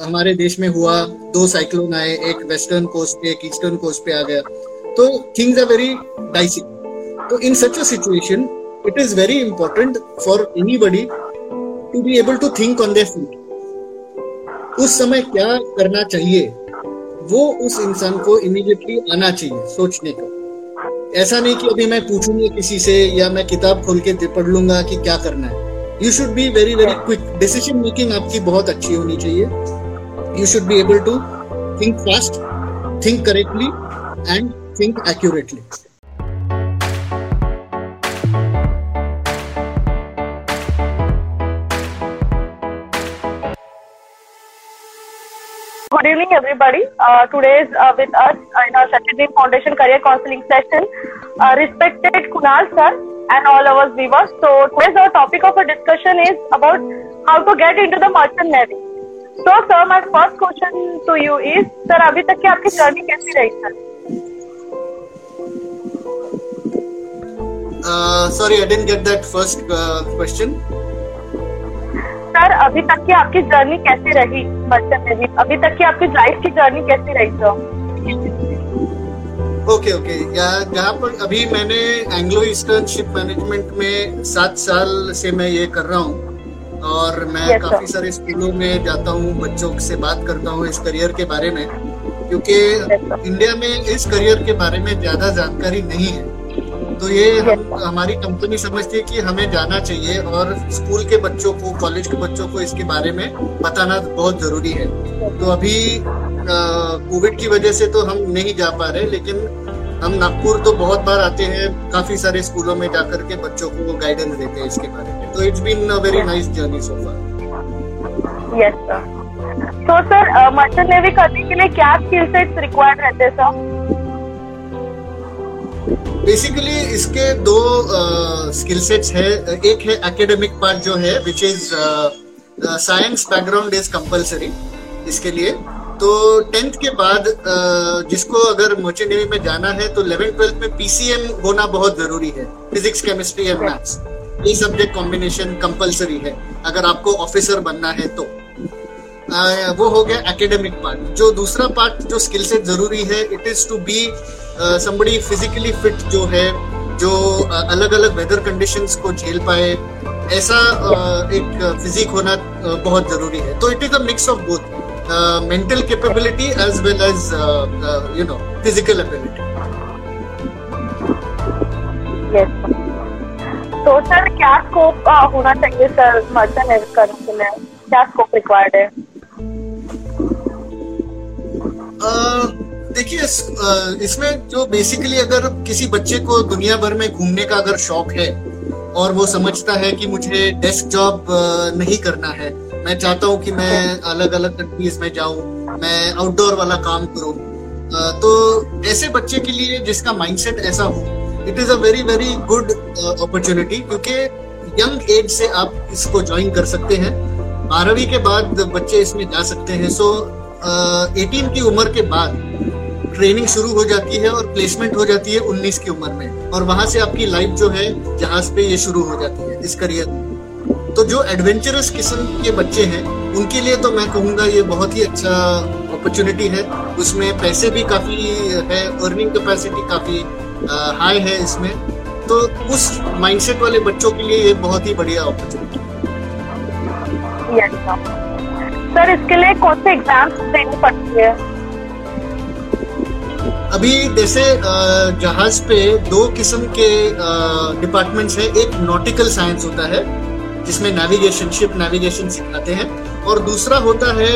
हमारे देश में हुआ, दो साइक्लोन आए, एक वेस्टर्न कोस्ट पे, एक ईस्टर्न कोस्ट पे आ गया। तो things are very dicey so in such a situation it is very important for anybody to be able to think on their feet उस समय क्या करना चाहिए? वो उस इंसान को इमीडिएटली आना चाहिए, सोचने का। ऐसा नहीं कि अभी मैं पूछूँगा किसी से या मैं किताब खोल के पढ़ लूँगा कि क्या करना है। You should be very very quick decision making आपकी बहुत अच्छी होनी चाहिए you should be able to think fast think correctly and think accurately Good evening, everybody. Uh, today is uh, with us in our Satyadeen Foundation Career Counseling session, uh, respected Kunal sir and all our viewers. So today's our topic of a discussion is about how to get into the merchant navy. So sir, my first question to you is, sir, अभी तक की आपकी journey कैसी रही sir? Uh, sorry, I didn't get that first uh, question. Sir अभी तक की आपकी जर्नी कैसी रही मर्चेंट नेवी अभी तक की आपकी लाइफ की जर्नी कैसी रही सर ओके ओके जहाँ पर अभी मैंने एंग्लो ईस्टर्न शिप मैनेजमेंट में सात साल से मैं ये कर रहा हूँ और मैं yes, काफ़ी सारे स्कूलों में जाता हूँ बच्चों से बात करता हूँ इस करियर के बारे में क्योंकि yes, इंडिया में इस करियर के बारे में ज़्यादा जानकारी नहीं है। तो ये yes, हम हमारी कंपनी समझती है कि हमें जाना चाहिए और स्कूल के बच्चों को कॉलेज के बच्चों को इसके बारे में बताना बहुत ज़रूरी है। तो अभी कोविड की वजह से तो हम नहीं जा पा रहे लेकिन हम नागपुर तो बहुत बार आते हैं काफ़ी सारे स्कूलों में जाकर के बच्चों को गाइडेंस देते हैं इसके बारे में। तो it's been a very nice journey so far yes sir तो सर मर्चेंट नेवी करने के लिए क्या स्किल सेट्स रिक्वायर्ड रहते हैं सर बेसिकली इसके दो स्किल सेट्स है। एक है एकेडमिक पार्ट जो है which is science background is compulsory इसके लिए। तो टेंथ के बाद जिसको अगर मोचे नेवी में जाना है तो इलेवन ट्वेल्थ में पीसीएम होना बहुत ज़रूरी है। फिजिक्स केमिस्ट्री एंड मैथ्स ये सब्जेक्ट कॉम्बिनेशन कंपलसरी है। अगर आपको ऑफिसर बनना है तो। वो हो गया एकेडमिक पार्ट जो दूसरा पार्ट जो स्किल सेट ज़रूरी है it is to be somebody physically fit जो है, जो अलग अलग वेदर कंडीशंस को झेल पाए। ऐसा एक फिजिक होना बहुत ज़रूरी है। तो it is a mix of both mental capability as well as you know physical ability तो सर क्या स्कोप होना चाहिए सर मर्चेंट करने के लिए क्या स्कोप रिक्वायर्ड है? देखिए इसमें जो बेसिकली अगर किसी बच्चे को दुनिया भर में घूमने का अगर शौक है और वो समझता है कि मुझे डेस्क जॉब नहीं करना है मैं चाहता हूँ कि मैं अलग अलग कंट्रीज़ में जाऊँ, मैं आउटडोर वाला काम करूँ। तो ऐसे बच्चे के लिए जिसका माइंडसेट ऐसा हो it is a very very good opportunity क्योंकि यंग एज से आप इसको ज्वाइन कर सकते हैं। बारहवीं के बाद बच्चे इसमें जा सकते हैं। सो एटीन की उम्र के बाद ट्रेनिंग शुरू हो जाती है और प्लेसमेंट हो जाती है 19 की उम्र में। और वहाँ से आपकी लाइफ जो है, जहाज़ पे ये शुरू हो जाती है, इस करियर तो जो एडवेंचरस किस्म के बच्चे हैं उनके लिए तो मैं कहूँगा ये बहुत ही अच्छा अपॉर्चुनिटी है। उसमें पैसे भी काफ़ी है अर्निंग कैपेसिटी काफ़ी हाई है इसमें। तो उस माइंडसेट वाले बच्चों के लिए ये बहुत ही बढ़िया अपॉर्चुनिटी सर इसके लिए कौन से देनी पड़ती है? अभी जैसे जहाज़ पे दो किस्म के डिपार्टमेंट्स हैं। एक नॉटिकल साइंस होता है जिसमें नेविगेशन शिप नेविगेशन सिखाते हैं और दूसरा होता है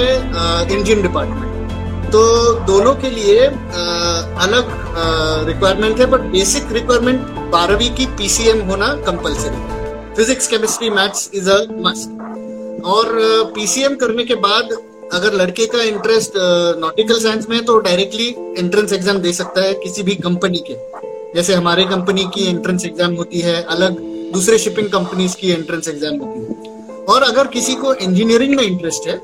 इंजन डिपार्टमेंट तो दोनों के लिए आ, अलग रिक्वायरमेंट है बट बेसिक रिक्वायरमेंट बारहवीं की पीसीएम होना compulsory physics chemistry maths is a must और पीसीएम करने के बाद अगर लड़के का इंटरेस्ट नॉटिकल साइंस में है तो डायरेक्टली एंट्रेंस एग्ज़ाम दे सकता है किसी भी कंपनी के। जैसे हमारे कंपनी की एंट्रेंस एग्ज़ाम होती है अलग। दूसरे शिपिंग कंपनीज़ की एंट्रेंस एग्ज़ाम होती है। और अगर किसी को इंजीनियरिंग में इंटरेस्ट है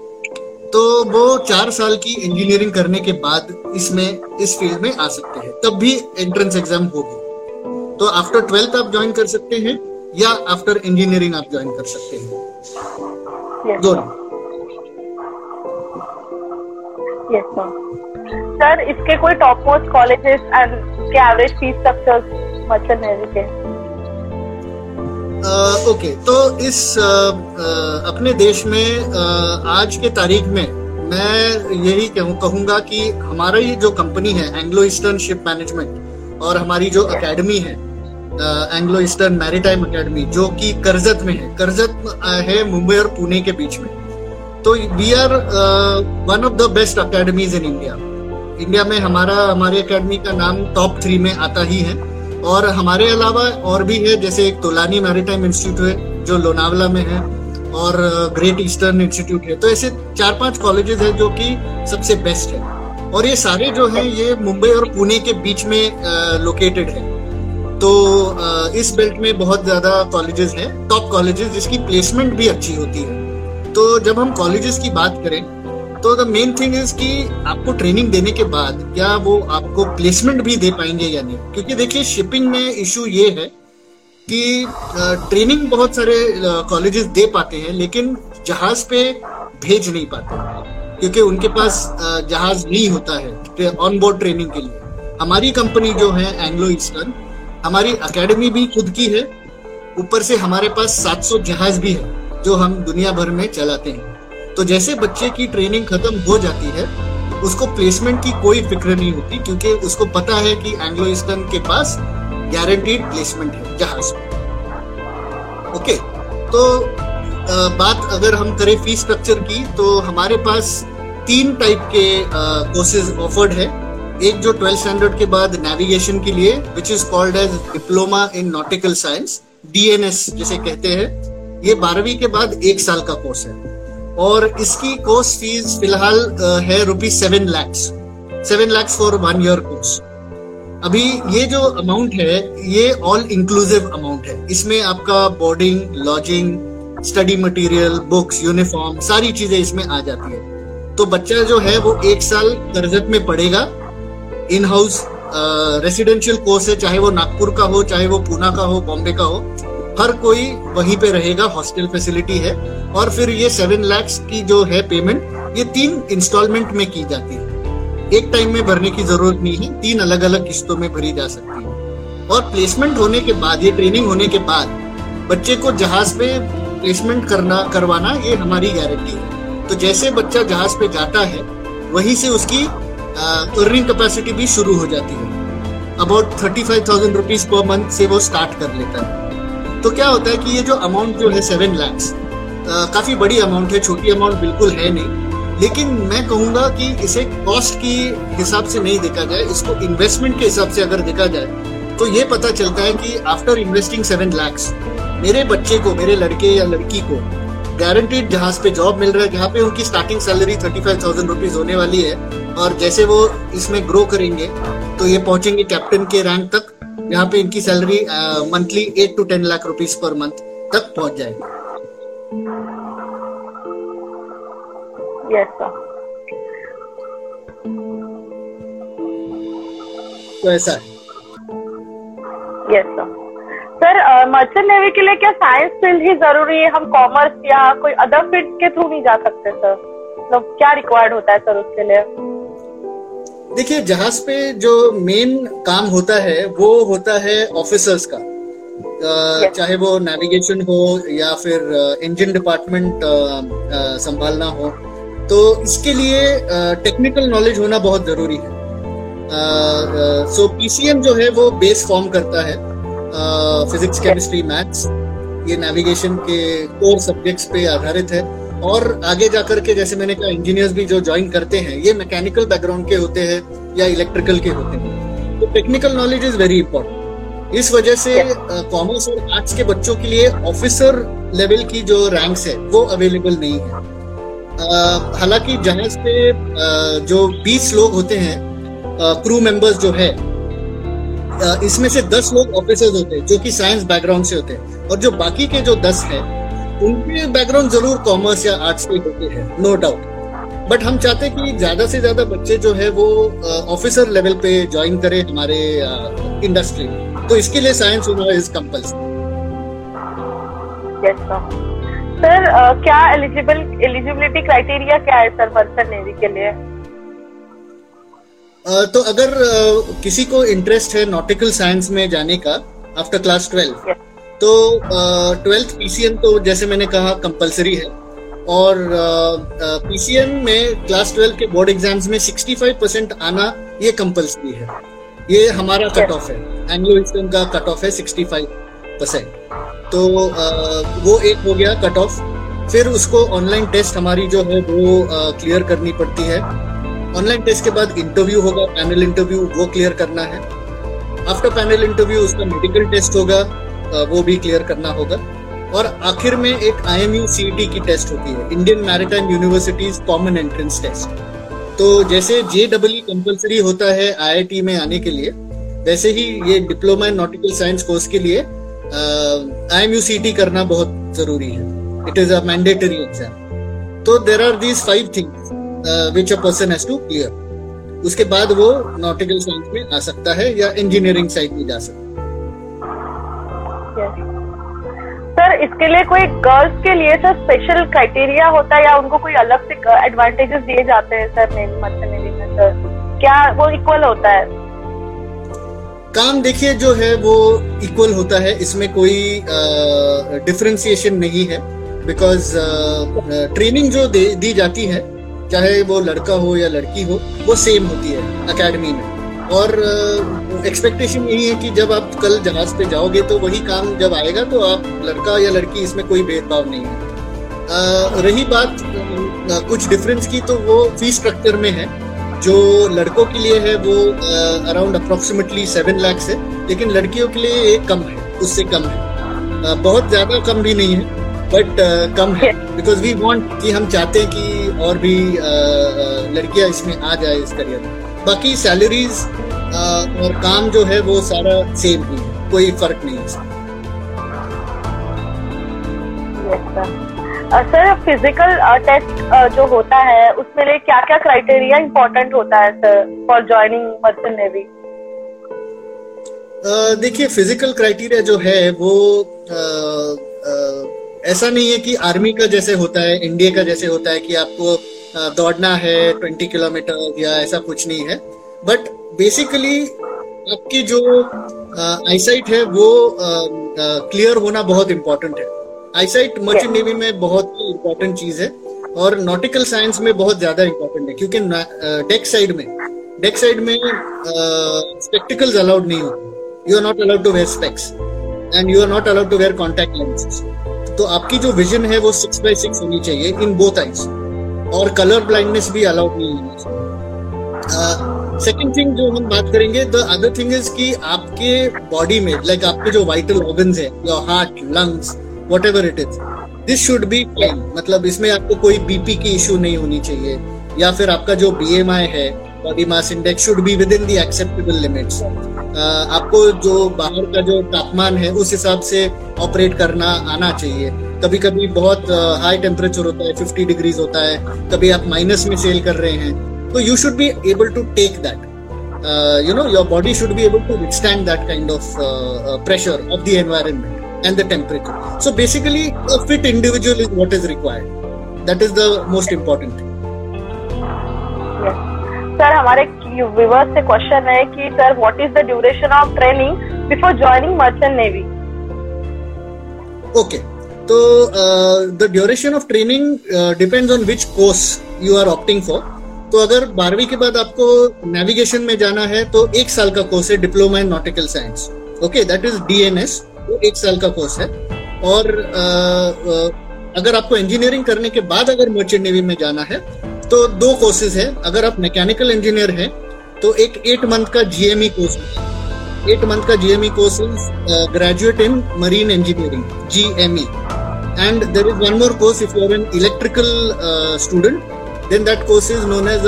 तो वो चार साल की इंजीनियरिंग करने के बाद इसमें इस फ़ील्ड में आ सकते हैं। तब भी एंट्रेंस एग्ज़ाम होगी। तो आफ्टर ट्वेल्थ आप ज्वाइन कर सकते हैं या आफ्टर इंजीनियरिंग आप ज्वाइन कर सकते हैं। दोनों यस सर सर इसके कोई top most colleges and average fees structures merchant navy के ओके तो इस uh, अपने देश में uh, आज के तारीख में मैं यही कहूँगा कि हमारा ये जो कंपनी है एंग्लो ईस्टर्न शिप मैनेजमेंट और हमारी जो एकेडमी है एंग्लो ईस्टर्न मैरिटाइम अकेडमी जो कि करजत में है करजत है मुंबई और पुणे के बीच में तो we are one of the best academies in India India में हमारा हमारी अकेडमी का नाम टॉप थ्री में आता ही है। और हमारे अलावा और भी है, जैसे एक तोलानी मैरिटाइम इंस्टीट्यूट है, जो लोनावला में है, और ग्रेट ईस्टर्न इंस्टीट्यूट है। तो ऐसे चार पाँच कॉलेजेस हैं जो कि सबसे बेस्ट है। और ये सारे जो हैं, ये मुंबई और पुणे के बीच में लोकेटेड है। तो इस बेल्ट में बहुत ज़्यादा कॉलेजेस हैं टॉप कॉलेजेस जिसकी प्लेसमेंट भी अच्छी होती है। तो जब हम कॉलेजेस की बात करें तो द मेन थिंग इज़ कि आपको ट्रेनिंग देने के बाद क्या वो आपको प्लेसमेंट भी दे पाएँगे या नहीं? क्योंकि देखिए शिपिंग में इशू ये है कि ट्रेनिंग बहुत सारे कॉलेजेस दे पाते हैं, लेकिन जहाज़ पे भेज नहीं पाते। क्योंकि उनके पास जहाज़ नहीं होता है ऑन बोर्ड ट्रेनिंग के लिए। हमारी कंपनी जो है एंग्लो ईस्टर्न हमारी एकेडमी भी खुद की है। ऊपर से हमारे पास 700 जहाज़ भी है, जो हम दुनिया भर में चलाते हैं। तो जैसे बच्चे की ट्रेनिंग खत्म हो जाती है, उसको प्लेसमेंट की कोई फ़िक्र नहीं होती, क्योंकि उसको पता है कि एंग्लो ईस्टर्न के पास गारंटीड प्लेसमेंट है जहाज़ ओके तो बात अगर हम करें फ़ीस स्ट्रक्चर की तो हमारे पास तीन टाइप के कोर्सेज ऑफर्ड है। एक जो ट्वेल्थ स्टैंडर्ड के बाद नेविगेशन के लिए which is called as diploma in nautical science DNS जिसे कहते हैं, ये बारहवीं के बाद एक साल का कोर्स है। और इसकी कोर्स फ़ीस फ़िलहाल है rupees seven lakhs seven lakhs for one year course अभी ये जो अमाउंट है, ये ऑल इंक्लूसिव अमाउंट है। इसमें आपका boarding lodging study material books uniform सारी चीज़ें इसमें आ जाती है। तो बच्चा जो है, वो एक साल करजत में पढ़ेगा। इन हाउस रेसिडेंशियल कोर्स है, चाहे वो नागपुर का हो, चाहे वो पूना का हो, बॉम्बे का हो। हर कोई वहीं पे रहेगा, हॉस्टल फैसिलिटी है। और फिर ये सेवन लैक्स की जो है पेमेंट ये तीन इंस्टॉलमेंट में की जाती है। एक टाइम में भरने की ज़रूरत नहीं है, तीन अलग अलग किस्तों में भरी जा सकती है। और प्लेसमेंट होने के बाद, ये ट्रेनिंग होने के बाद, बच्चे को जहाज़ पे प्लेसमेंट करना, करवाना ये हमारी गारंटी है। तो जैसे बच्चा जहाज़ पे जाता है, वहीं से उसकी अर्निंग कैपेसिटी भी शुरू हो जाती है। About thirty five thousand rupees per month से वो स्टार्ट कर लेता है। तो क्या होता है कि ये जो अमाउंट जो है सेवन लैक्स काफ़ी बड़ी अमाउंट है, छोटी अमाउंट बिल्कुल है नहीं। लेकिन मैं कहूँगा कि इसे कॉस्ट की हिसाब से नहीं देखा जाए, इसको इन्वेस्टमेंट के हिसाब से अगर देखा जाए तो ये पता चलता है कि आफ्टर इन्वेस्टिंग सेवन लैक्स मेरे बच्चे को, मेरे लड़के या लड़की को गारंटीड जहाज़ पे जॉब मिल रहा है, जहाँ पे उनकी starting salary thirty five thousand rupees होने वाली है। और जैसे वो इसमें ग्रो करेंगे तो ये पहुँचेंगे कैप्टन के रैंक तक। यहाँ पे इनकी salary monthly eight to ten lakh rupees per month तक पहुँच जाएगी। Yes, तो ऐसा है। Yes sir sir merchant navy के लिए क्या साइंस फ़ील्ड ही ज़रूरी है? हम कॉमर्स या कोई अदर फ़ील्ड के थ्रू नहीं जा सकते सर मतलब क्या रिक्वायर्ड होता है सर उसके लिए? देखिए जहाज़ पे जो मेन काम होता है वो होता है ऑफिसर्स का। yes. चाहे वो नेविगेशन हो या फिर इंजन डिपार्टमेंट संभालना हो तो इसके लिए टेक्निकल नॉलेज होना बहुत ज़रूरी है। सो पीसीएम जो है वो बेस फॉर्म करता है फिजिक्स केमिस्ट्री मैथ्स ये नेविगेशन के कोर सब्जेक्ट्स पे आधारित है। और आगे जाकर के जैसे मैंने कहा इंजीनियर्स भी जो ज्वाइन करते हैं ये मैकेनिकल बैकग्राउंड के होते हैं या इलेक्ट्रिकल के होते हैं। तो technical knowledge is very important इस वजह से कॉमर्स और आर्ट्स के बच्चों के लिए ऑफिसर लेवल की जो रैंक्स है वो अवेलेबल नहीं है। हालाँकि जहाज़ पे जो 20 लोग होते हैं क्रू मेंबर्स जो है इसमें से 10 लोग ऑफिसर्स होते हैं जो कि साइंस बैकग्राउंड से होते हैं। और जो बाकी के जो 10 है उनके बैकग्राउंड ज़रूर कॉमर्स या आर्ट्स के होते हैं नो डाउट बट हम चाहते हैं कि ज़्यादा से ज़्यादा बच्चे जो है वो ऑफिसर लेवल पे ज्वाइन करें हमारे इंडस्ट्री में। तो इसके लिए साइंस होना इज़ कंपल्सरी सर क्या एलिजिबल एलिजिबिलिटी क्राइटेरिया क्या है सर पर्सन नेवी के लिए? तो अगर किसी को इंटरेस्ट है नॉटिकल साइंस में जाने का आफ्टर क्लास ट्वेल्व तो ट्वेल्थ पीसीएम तो जैसे मैंने कहा कंपलसरी है। और पीसीएम में क्लास ट्वेल्व के बोर्ड एग्ज़ाम्स में 65 परसेंट आना ये कंपलसरी है। ये हमारा कट ऑफ़ है। एंग्लो इंडियन का कट ऑफ़ है 65 परसेंट तो वो एक हो गया कट ऑफ़ फिर उसको ऑनलाइन टेस्ट हमारी जो है वो क्लियर करनी पड़ती है। ऑनलाइन टेस्ट के बाद इंटरव्यू होगा पैनल इंटरव्यू वो क्लियर करना है। आफ्टर पैनल इंटरव्यू उसका मेडिकल टेस्ट होगा। वो भी क्लियर करना होगा। और आखिर में एक आई एम टी की टेस्ट होती है Indian maritime universities common entrance test तो जैसे जे डबल कंपल्सरी होता है आईआईटी में आने के लिए, वैसे ही ये diploma in nautical science course के लिए आई एम टी करना बहुत ज़रूरी है। It is a mandatory exam so there are these five things which a person has to clear उसके बाद वो नॉटिकल साइंस में आ सकता है या इंजीनियरिंग साइड में जा सकता है। सर इसके लिए कोई गर्ल्स के लिए सर स्पेशल क्राइटेरिया होता है या उनको कोई अलग से एडवांटेजेस दिए जाते हैं सर नेवी में सर? क्या वो इक्वल होता है? काम देखिए जो है वो इक्वल होता है। इसमें कोई डिफरेंशिएशन uh, नहीं है बिकॉज़ ट्रेनिंग जो दी जाती है चाहे वो लड़का हो या लड़की हो वो सेम होती है अकेडमी में। और एक्सपेक्टेशन यही है कि जब आप कल जहाज़ पे जाओगे तो वही काम जब आएगा तो आप लड़का या लड़की इसमें कोई भेदभाव नहीं है। रही बात कुछ डिफरेंस की तो वो फ़ीस स्ट्रक्चर में है। जो लड़कों के लिए है वो अराउंड अप्रोक्सीमेटली सेवन लैक्स है लेकिन लड़कियों के लिए एक कम है उससे कम है। बहुत ज़्यादा कम भी नहीं है बट uh, कम है। बिकॉज़ वी वॉन्ट कि हम चाहते हैं कि और भी लड़कियाँ इसमें आ जाए इस करियर में। बाकी सैलरीज और काम जो है वो सारा सेम ही है कोई फ़र्क नहीं है। सर फ़िज़िकल टेस्ट जो होता है उसमें लिए क्या क्या क्राइटेरिया इम्पोर्टेंट होता है sir for joining merchant navy देखिए फ़िज़िकल क्राइटेरिया जो है वो uh, uh, ऐसा नहीं है कि आर्मी का जैसे होता है इंडिया का जैसे होता है कि आपको दौड़ना है ट्वेंटी किलोमीटर या ऐसा कुछ नहीं है। बट बेसिकली आपकी जो आईसाइट है वो क्लियर होना बहुत इंपॉर्टेंट है। आईसाइट मर्चेंट नेवी में बहुत इंपॉर्टेंट चीज़ है और नॉटिकल साइंस में बहुत ज़्यादा इंपॉर्टेंट है क्योंकि डेक साइड में डेक साइड में स्पेक्टिकल्स अलाउड नहीं होते। You are not allowed to wear specs and you are not allowed to wear contact lenses तो आपकी जो विजन है वो सिक्स बाई सिक्स होनी चाहिए इन बोथ आइज़ और कलर ब्लाइंडनेस भी अलाउड नहीं होनी चाहिए। सेकेंड थिंग जो हम बात करेंगे द अदर थिंग इज़ कि आपके बॉडी में लाइक like आपके जो वाइटल ऑर्गन है your heart lungs whatever it is this should be fine मतलब इसमें आपको कोई बीपी की इश्यू नहीं होनी चाहिए। या फिर आपका जो बीएमआई है body mass index should be within the acceptable limits आपको जो बाहर का जो तापमान है, उस हिसाब से ऑपरेट करना आना चाहिए। कभी कभी बहुत हाई टेम्परेचर होता है फिफ्टी डिग्रीज होता है, कभी आप माइनस में सेल कर रहे हैं तो you should be able to take that you know your body should be able to withstand that kind of pressure of the environment and the temperature so basically fit individual is what is required that is the most important thing sir हमारे viewers से question है कि sir what is the duration of training before joining merchant navy okay तो the duration of training depends on which course you are opting for तो अगर बारहवीं के बाद आपको नेविगेशन में जाना है तो एक साल का कोर्स है diploma in nautical science okay that is DNS वो एक साल का कोर्स है. और uh, uh, अगर आपको इंजीनियरिंग करने के बाद अगर मर्चेंट नेवी में जाना है तो दो कोर्सेज है। अगर आप मैकेनिकल इंजीनियर हैं तो एक एट मंथ का जीएमई कोर्स एट मंथ का GME course is graduate in marine engineering GME and there is one more course if you are an electrical student then that course is known as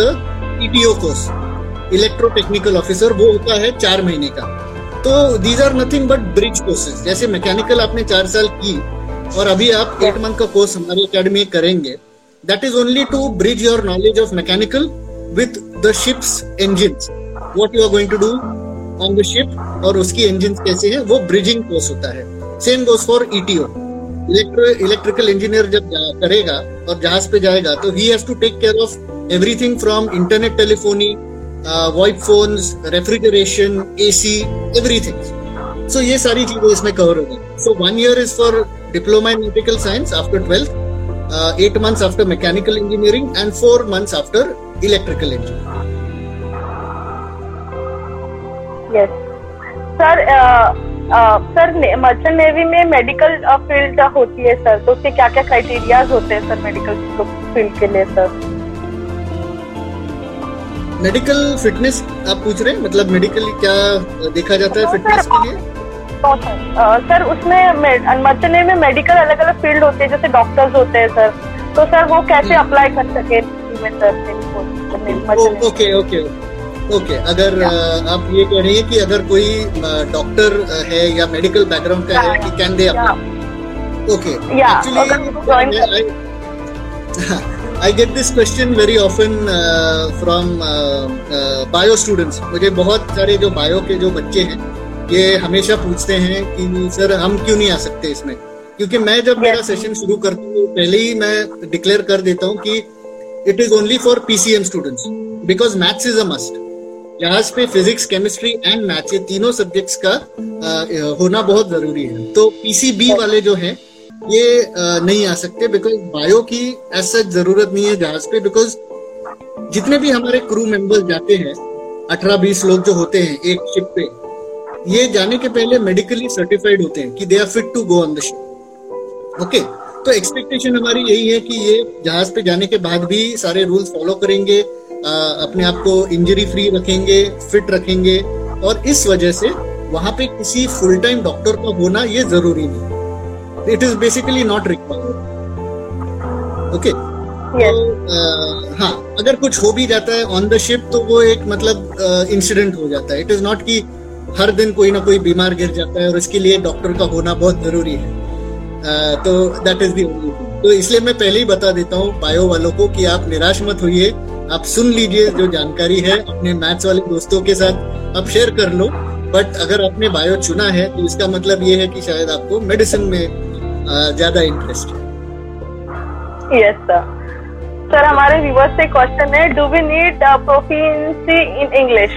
ETO course electro technical officer वो होता है चार महीने का। तो these are nothing but bridge courses जैसे mechanical आपने चार साल की, और अभी आप एट मंथ का कोर्स हमारी अकेडमी करेंगे that is only to bridge your knowledge of mechanical with the ship's engines. What you are going to do on the ship और उसकी engines कैसे है, वो bridging course होता है। Same goes for ETO electrical engineer जब करेगा और जहाज़ पे जाएगा तो he has to take care of everything from internet telephony VoIP phones refrigeration AC everything so ये सारी चीज़ें इसमें कवर हो गई। So one year is for diploma in medical science after twelfth eight months after mechanical engineering and four months after electrical engineering yes sir sir merchant navy में medical field होती है sir तो उसके क्या क्या criterias होते हैं sir medical field के लिए सर मेडिकल फिटनेस आप पूछ रहे हैं? मतलब मेडिकली क्या देखा जाता है फिटनेस के लिए? तो सर सर उसमें मर्चेंट नेवी में मेडिकल अलग अलग फ़ील्ड होते हैं जैसे डॉक्टर्स होते हैं सर। तो सर वो कैसे अप्लाई कर सके ओके ओके ओके। अगर आप ये कह रही हैं कि अगर कोई डॉक्टर है या मेडिकल बैकग्राउंड का है कि can they okay actually I get this question very often from bio students मुझे बहुत सारे जो बायो के जो बच्चे हैं ये हमेशा पूछते हैं कि सर हम क्यों नहीं आ सकते इसमें? क्योंकि मैं जब मेरा सेशन शुरू करता हूँ पहले ही मैं डिक्लेयर कर देता हूँ कि it is only for PCM students because maths is a must यहाँ पे फिजिक्स केमिस्ट्री एंड मैथ्स ये तीनों सब्जेक्ट्स का आ, होना बहुत ज़रूरी है। तो पीसीबी वाले जो है ये आ, नहीं आ सकते बिकॉज़ बायो की ऐसा ज़रूरत नहीं है जहाज़ पे बिकॉज़ जितने भी हमारे क्रू मेंबर्स जाते हैं अठारह बीस लोग जो होते हैं एक शिप पे ये जाने के पहले मेडिकली सर्टिफाइड होते हैं कि they are fit to go on the ship okay तो एक्सपेक्टेशन हमारी यही है कि ये जहाज़ पे जाने के बाद भी सारे रूल्स फॉलो करेंगे आ, अपने आप को इंजरी फ्री रखेंगे फिट रखेंगे और इस वजह से वहाँ पे किसी फुल टाइम डॉक्टर का होना ये ज़रूरी नहीं it is basically not required okay हाँ अगर कुछ हो भी जाता है ऑन द शिप तो वो एक मतलब इंसिडेंट uh, हो जाता है। इट इज़ नॉट कि हर दिन कोई ना कोई बीमार गिर जाता है और इसके लिए डॉक्टर का होना बहुत ज़रूरी है। तो दैट इज़ दी तो इसलिए मैं पहले ही बता देता हूँ बायो वालों को कि आप निराश मत होइए। आप सुन लीजिए जो जानकारी है अपने मैथ्स वाले दोस्तों के साथ। आप शेयर कर लो बट अगर आपने बायो चुना है तो इसका मतलब ये है कि शायद आपको मेडिसिन में ज़्यादा इंटरेस्ट है। यस सर सर हमारे व्यूवर्स से क्वेश्चन है do we need proficiency in English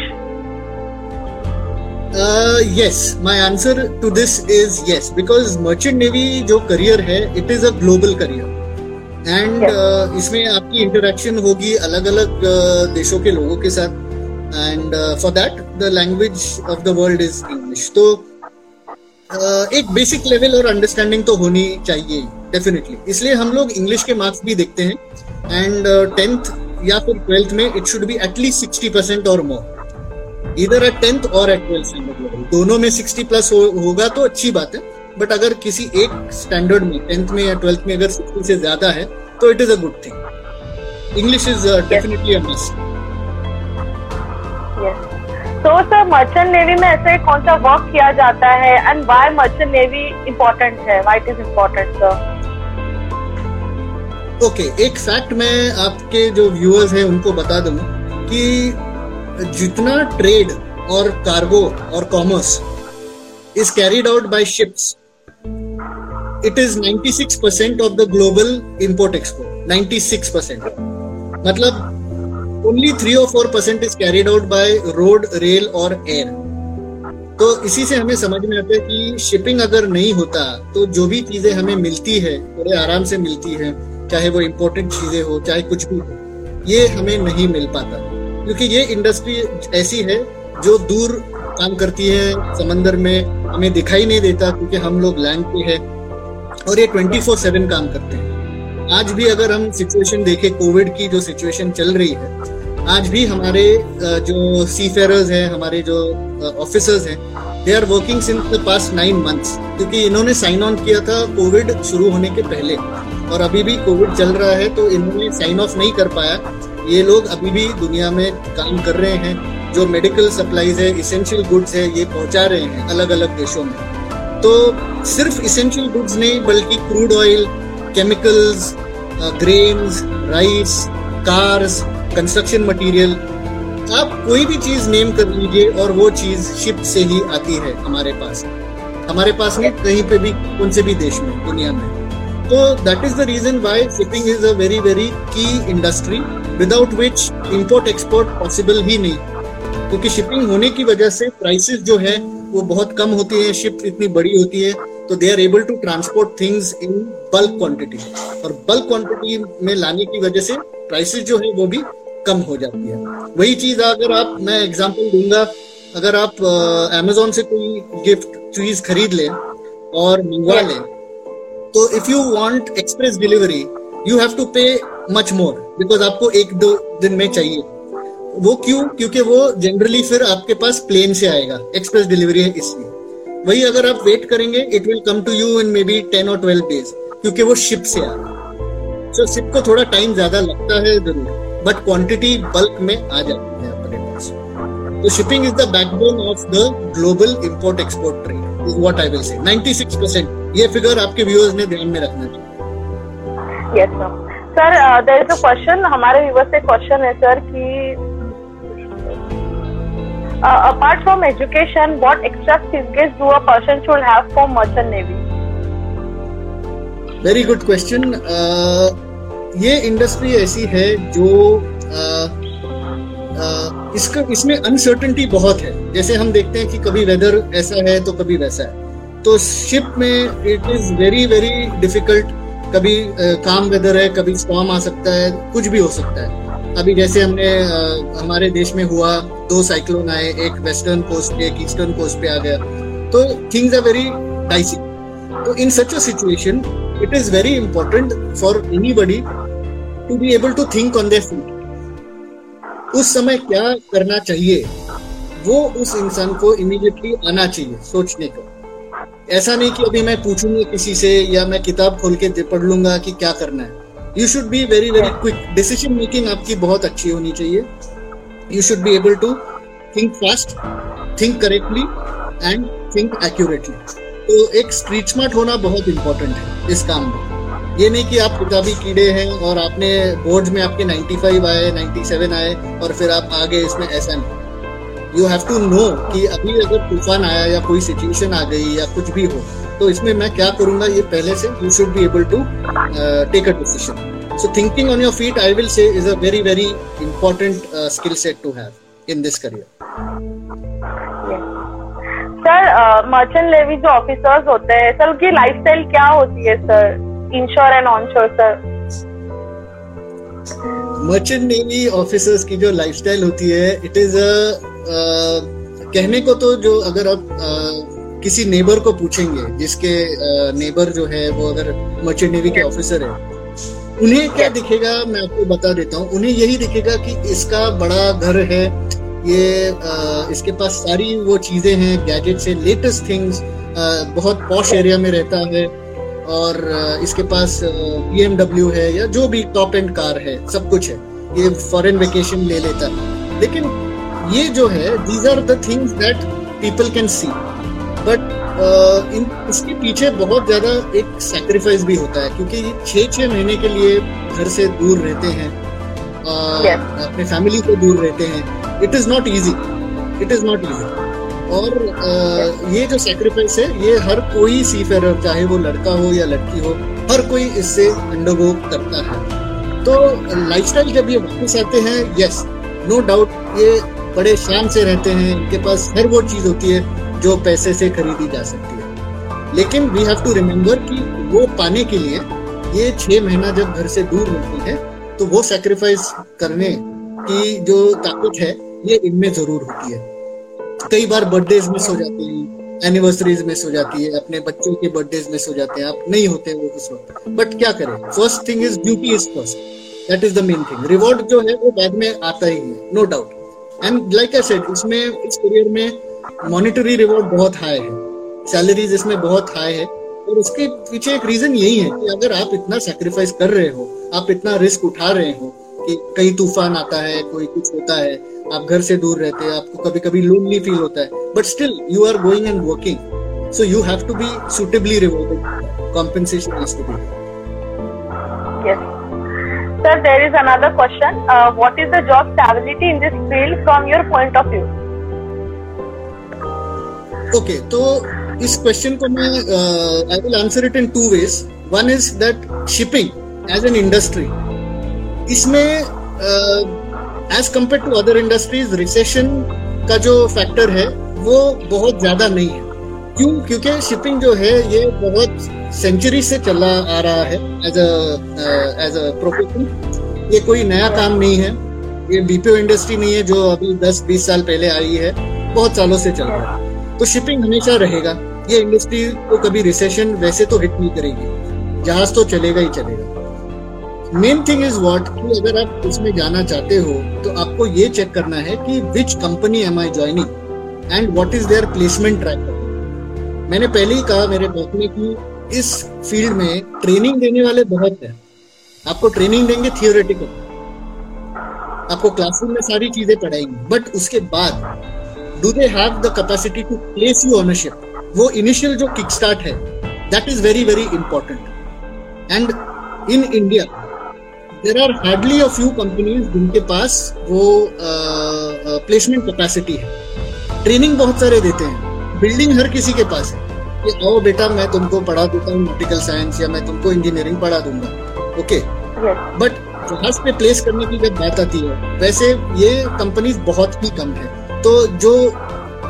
yes my answer to this is yes because merchant navy जो करियर है it is a global career and uh, इसमें आपकी इंटरेक्शन होगी अलग अलग uh, देशों के लोगों के साथ. And for that the language of the world is English तो uh, एक बेसिक लेवल और अंडरस्टैंडिंग तो होनी चाहिए डेफिनेटली इसलिए हम लोग इंग्लिश के मार्क्स भी देखते हैं. एंड टेंथ uh, या फिर ट्वेल्थ में it should be at least sixty percent और मोर इधर एट टेंथ और एट ट्वेल्थ स्टैंडर्ड लेवल दोनों में सिक्सटी प्लस हो, होगा तो अच्छी बात है बट अगर किसी एक स्टैंडर्ड में टेंथ में या ट्वेल्थ में अगर सिक्सटी से ज़्यादा है तो it is a good thing English is definitely a must तो सर मर्चेंट नेवी में ऐसे कौन सा वर्क किया जाता है and why merchant navy important है? Why it is important sir okay एक फैक्ट मैं आपके जो व्यूअर्स हैं उनको बता दूँ कि जितना ट्रेड और कार्गो और commerce is carried out by ships it is 96% of the global import export. 96% मतलब only 3 or 4 percent is carried out by road, rail और air. तो इसी से हमें समझ में आता है कि शिपिंग अगर नहीं होता तो जो भी चीज़ें हमें मिलती है बड़े आराम से मिलती है, चाहे वो इम्पोर्टेंट चीज़ें हो, चाहे कुछ भी हो, ये हमें नहीं मिल पाता। क्योंकि ये इंडस्ट्री ऐसी है जो दूर काम करती है, समंदर में हमें दिखाई नहीं देता क्योंकि हम लोग लैंड पे है और ये ट्वेंटी फोर सेवन काम करते हैं। आज भी अगर हम सिचुएशन देखें कोविड की जो सिचुएशन चल रही है, आज भी हमारे जो सी फेरर्स हैं, हमारे जो ऑफिसर्स हैं they are working since the past nine months क्योंकि इन्होंने साइन ऑन किया था कोविड शुरू होने के पहले और अभी भी कोविड चल रहा है तो इन्होंने साइन ऑफ़ नहीं कर पाया। ये लोग अभी भी दुनिया में काम कर रहे हैं, जो मेडिकल सप्लाईज है इसेंशियल गुड्स है, ये पहुँचा रहे हैं अलग अलग देशों में। तो सिर्फ़ इसेंशियल गुड्स नहीं, बल्कि crude oil chemicals grains rice cars construction material आप कोई भी चीज़ नेम कर लीजिए और वो चीज़ शिप से ही आती है हमारे पास। हमारे पास नहीं, कहीं पे भी कौन से भी देश में, दुनिया में। तो that is the reason why shipping is a very very key industry without which import export possible ही नहीं। क्योंकि शिपिंग होने की वजह से प्राइसेस जो है, वो बहुत कम होती है शिप इतनी बड़ी होती है तो they are able to transport things in bulk quantity और बल्क क्वांटिटी में लाने की वजह से प्राइसेस जो है, वो भी कम हो जाती है। वही चीज़ अगर आप, मैं एग्जांपल दूँगा, अगर आप अमेजोन से कोई गिफ्ट चीज़ खरीद लें और मंगवा लें तो if you want express delivery you have to pay much more because आपको एक दो दिन में चाहिए। वो क्यों? क्योंकि वो जनरली फिर आपके पास प्लेन से आएगा एक्सप्रेस डिलीवरी है इसलिए। वही अगर आप वेट करेंगे it will come to you in maybe ten और ट्वेल्व डेज़ क्योंकि वो शिप से आ रहा सो शिप को थोड़ा टाइम ज़्यादा लगता है ज़रूर बट क्वांटिटी बल्क में आ जाती है अपने पास। तो shipping is the backbone of the global import export trade is what I will say 96 percent ये फिगर आपके व्यूअर्स ने ध्यान में रखना चाहिए। Yes sir sir there is a question हमारे व्यूअर्स से क्वेश्चन है सर कि uh, from education what extra skills do a person should have for merchant navy? Very good question. Uh, ये इंडस्ट्री ऐसी है जो आ, आ, इसका इसमें अनसर्टेनिटी बहुत है। जैसे हम देखते हैं कि कभी वेदर ऐसा है तो कभी वैसा है। तो शिप में it is very very difficult कभी काम वेदर है, कभी स्टॉम आ सकता है, कुछ भी हो सकता है। अभी जैसे हमने हमारे देश में हुआ, दो साइक्लोन आए, एक वेस्टर्न कोस्ट पे, एक ईस्टर्न कोस्ट पे आ गया। तो थिंग्स आर वेरी डाइसी तो in such a situation it is very important for anybody to be able to think on their feet उस समय क्या करना चाहिए, वो उस इंसान को इमीडिएटली आना चाहिए, सोचने को। ऐसा नहीं कि अभी मैं पूछूँगा किसी से या मैं किताब खोल के पढ़ लूँगा कि क्या करना है। You should be very very quick decision making आपकी बहुत अच्छी होनी चाहिए। You should be able to think fast think correctly and think accurately तो एक स्ट्रीट स्मार्ट होना बहुत इंपॉर्टेंट है इस काम में। ये नहीं कि आप किताबी कीड़े हैं और आपने बोर्ड में आपके 95 आए 97 आए और फिर आप आगे इसमें ऐसा नहीं। यू हैव टू नो कि अभी अगर तूफ़ान आया या कोई सिचुएशन आ गई या कुछ भी हो तो इसमें मैं क्या करूँगा ये पहले से you should be able to take a decision so thinking on your feet I will say is a very very important skill set to have in this career sir merchant navy जो officers होते हैं sir उनकी lifestyle क्या होती है sir inshore and onshore sir. Merchant navy officers की जो lifestyle होती है इट इज़ अ कहने को तो जो अगर आप किसी नेबर को पूछेंगे जिसके नेबर uh, जो है वो अगर मर्चेंट नेवी के ऑफिसर है उन्हें क्या दिखेगा मैं आपको बता देता हूँ उन्हें यही दिखेगा कि इसका बड़ा घर है ये uh, इसके पास सारी वो चीज़ें हैं गैजेट से लेटेस्ट थिंग्स बहुत पॉश एरिया में रहता है और इसके पास बी एमडब्ल्यू है या जो भी टॉप एंड कार है सब कुछ है ये फॉरेन वेकेशन ले लेता है। लेकिन ये जो है these are the things that people can see but in इसके पीछे बहुत ज़्यादा एक सेक्रीफाइस भी होता है क्योंकि ये छः छः महीने के लिए घर से दूर रहते हैं yes. अपने फैमिली से दूर रहते हैं। It is not easy it is not easy और आ, ये जो सेक्रीफाइस है ये हर कोई सी फेरर चाहे वो लड़का हो या लड़की हो हर कोई इससे अंडरगो करता है। तो लाइफस्टाइल जब ये वापस आते हैं यस नो डाउट ये बड़े शान से रहते हैं, इनके पास हर वो चीज़ होती है जो पैसे से खरीदी जा सकती है। लेकिन वी हैव टू रिमेम्बर कि वो पाने के लिए ये छह महीना जब घर से दूर रहते है तो वो सेक्रीफाइस करने की जो ताकत है, ये इनमें ज़रूर होती है। कई बार बर्थडे मिस हो जाते हैं एनिवर्सरीज मिस हो जाती है, अपने बच्चों के बर्थडे मिस हो जाते हैं, आप नहीं होते हैं वो उस वक्त। बट क्या करें? First thing is duty is first that is the main thing reward जो है, वो बाद में आता ही है no doubt and like I said इसमें, इस करियर में मॉनिटरी रिवॉर्ड बहुत हाई है। सैलरीज इसमें बहुत हाई है। और उसके पीछे एक रीजन यही है कि अगर आप इतना सेक्रीफाइस कर रहे हो, आप इतना रिस्क उठा रहे हो कि कहीं तूफ़ान आता है, कोई कुछ होता है, आप घर से दूर रहते हैं, आपको कभी कभी लोनली फील होता है but still you are going and working so you have to be suitably rewarded compensation has to be yes. Sir there is another question uh, what is the job stability in this field from your point of view okay तो इस question को मैं I will answer it in two ways one is that shipping as an industry इसमें uh, as compared to other industries, recession का जो factor है वो बहुत ज़्यादा नहीं है क्यों क्योंकि शिपिंग जो है ये बहुत सेंचुरी से चला आ रहा है एज एज अ प्रोफेशन ये कोई नया काम नहीं है। ये बीपीओ इंडस्ट्री नहीं है, जो अभी 10-20 साल पहले आई है। बहुत सालों से चल रहा है। तो शिपिंग हमेशा रहेगा। ये इंडस्ट्री को कभी रिसेशन वैसे तो हिट नहीं करेगी। जहाज़ तो चलेगा ही चलेगा। मेन थिंग इज़ व्हाट कि अगर आप इसमें जाना चाहते हो तो आपको ये चेक करना है कि which company am I joining and what is their placement track मैंने पहले ही कहा मेरे टॉक में कि इस फ़ील्ड में ट्रेनिंग देने वाले बहुत हैं। आपको ट्रेनिंग देंगे थियोरेटिकल आपको क्लासरूम में सारी चीज़ें पढ़ाएँगे। बट उसके बाद do they have the capacity to place you on a ship वो इनिशियल जो किक स्टार्ट है that is very very important and in India there are hardly a few companies जिनके पास वो प्लेसमेंट कैपेसिटी है। Training बहुत सारे देते हैं। बिल्डिंग हर किसी के पास है। कि आओ बेटा मैं तुमको पढ़ा देता हूँ मेडिकल साइंस या मैं तुमको इंजीनियरिंग पढ़ा दूँगा। ओके बट जहाज़ पे प्लेस करने की जब बात आती है वैसे ये कंपनीज़ बहुत ही कम है। तो जो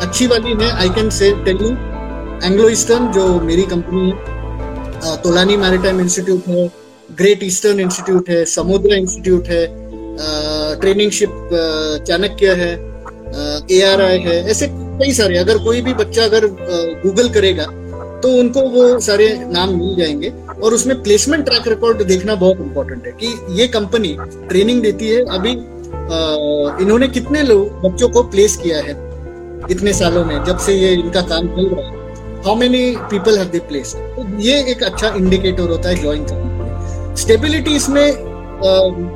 अच्छी वाली है I can say tell you Anglo Eastern जो मेरी कंपनी है तोलानी मैरिटाइम इंस्टीट्यूट है ग्रेट ईस्टर्न इंस्टीट्यूट है समुद्र इंस्टीट्यूट है ट्रेनिंग शिप चाणक्य है ए आर आई है ऐसे कई सारे। अगर कोई भी बच्चा अगर गूगल करेगा तो उनको वो सारे नाम मिल जाएँगे। और उसमें प्लेसमेंट ट्रैक रिकॉर्ड देखना बहुत इंपॉर्टेंट है कि ये कंपनी ट्रेनिंग देती है। अभी आ, इन्होंने कितने लोग बच्चों को प्लेस किया है इतने सालों में जब से ये इनका काम चल रहा है। How many people have they place ये एक अच्छा इंडिकेटर होता है ज्वाइन करने के स्टेबिलिटी इसमें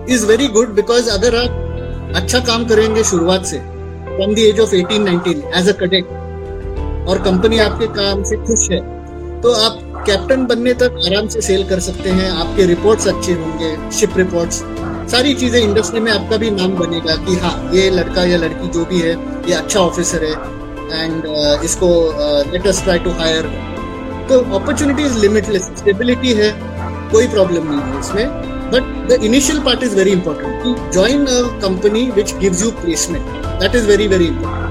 इज़ वेरी गुड बिकॉज़ अगर आप अच्छा काम करेंगे शुरुआत से from the age of 18 19 age a cadet और कंपनी आपके काम से खुश है तो आप कैप्टन बनने तक आराम से सेल कर सकते हैं आपके रिपोर्ट्स अच्छे होंगे शिप रिपोर्ट्स सारी चीज़ें इंडस्ट्री में आपका भी नाम बनेगा कि हाँ ये लड़का या लड़की जो भी है ये अच्छा ऑफिसर है एंड uh, इसको let us try to hire तो अपॉर्चुनिटी इज़ लिमिटलेस स्टेबिलिटी है कोई प्रॉब्लम नहीं है इसमें but the initial part is very important join a company which gives you placement that is very very important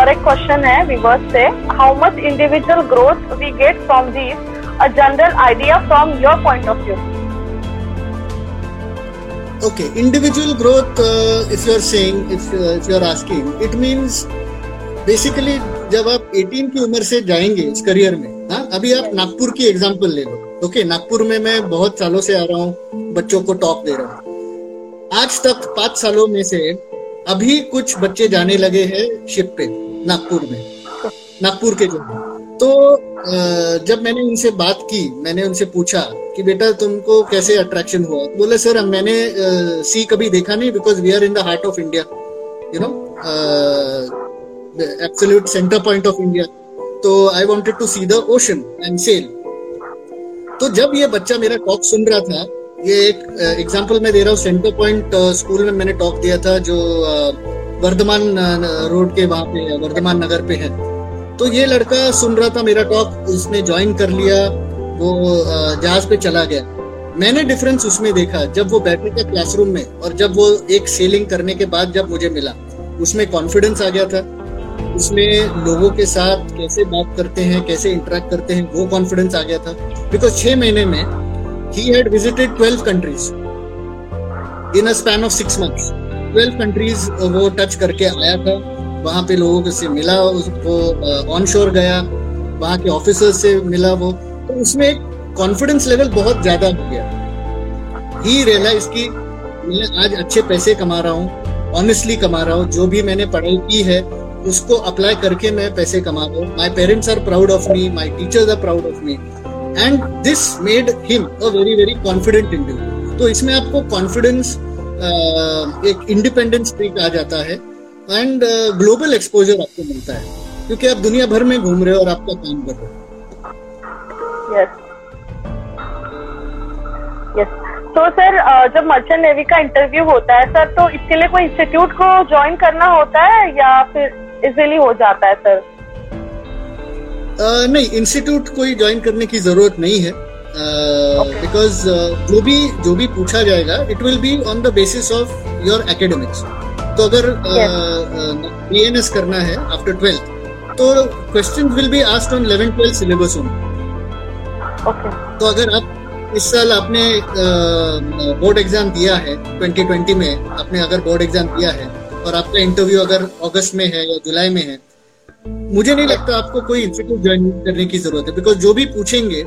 और एक question है विवर्स से how much individual growth we get from this a general idea from your point of view okay individual growth uh, if you're saying if, uh, if you're asking it means basically जब आप 18 की उम्र से जाएँगे इस career में हाँ अभी आप नागपुर की एग्जांपल ले लो। ओके okay, नागपुर में मैं बहुत सालों से आ रहा हूँ बच्चों को टॉप दे रहा हूँ। आज तक पाँच सालों में से अभी कुछ बच्चे जाने लगे हैं शिप पे। नागपुर में। नागपुर के जो तो जब मैंने उनसे बात की, मैंने उनसे पूछा कि बेटा तुमको कैसे अट्रैक्शन हुआ? बोले, सर मैंने सी कभी देखा नहीं because we are in the heart of India you know absolute centre point of India तो I wanted to see the ocean and sail तो जब ये बच्चा मेरा टॉक सुन रहा था, ये एक एग्जांपल मैं दे रहा हूँ सेंटर पॉइंट स्कूल में मैंने टॉक दिया था, जो वर्धमान रोड के वहाँ पे वर्धमान नगर पे है। तो ये लड़का सुन रहा था मेरा टॉक उसने ज्वाइन कर लिया, वो जहाज़ पे चला गया। मैंने डिफरेंस उसमें देखा, जब वो बैठे थे क्लासरूम में और जब वो एक सेलिंग करने के बाद जब मुझे मिला, उसमें कॉन्फिडेंस आ गया था। उसमें लोगों के साथ कैसे बात करते हैं, कैसे इंटरेक्ट करते हैं, वो कॉन्फिडेंस आ गया था। बिकॉज़ छह महीने में ही had visited 12 countries in a span of six months 12 countries वो टच करके आया था। वहाँ पे लोगों से मिला, उसको ऑन शोर गया, वहाँ के ऑफिसर से मिला वो। तो उसमें कॉन्फिडेंस लेवल बहुत ज़्यादा हो गया। ही रियलाइज़ की मैं आज अच्छे पैसे कमा रहा हूँ ऑनेस्टली कमा रहा हूँ, जो भी मैंने पढ़ाई की है, उसको अप्लाई करके मैं पैसे कमा रहा हूँ। My parents are proud of me my teachers are proud of me and this made him a very very confident individual तो इसमें आपको कॉन्फिडेंस एक इंडिपेंडेंस ट्रिक आ जाता है एंड ग्लोबल एक्सपोजर आपको मिलता है क्योंकि आप दुनिया भर में घूम रहे हो और आपका काम कर रहे हो। यस यस तो सर जब मर्चेंट नेवी का इंटरव्यू होता है सर तो इसके लिए कोई इंस्टीट्यूट को ज्वाइन करना होता है या फिर इजीली हो जाता है सर नहीं इंस्टीट्यूट कोई ज्वाइन करने की ज़रूरत नहीं है। बिकॉज़ जो भी जो भी पूछा जाएगा it will be on the basis of your academics तो अगर बी एन एस करना है आफ्टर ट्वेल्थ तो question will be asked on eleven twelfth syllabus तो अगर आप इस साल आपने बोर्ड एग्ज़ाम दिया है 2020 में आपने अगर बोर्ड एग्ज़ाम दिया है और आपका इंटरव्यू अगर अगस्त में है या जुलाई में है मुझे नहीं लगता आपको कोई इंस्टीट्यूट ज्वाइन करने की ज़रूरत है बिकॉज़ जो भी पूछेंगे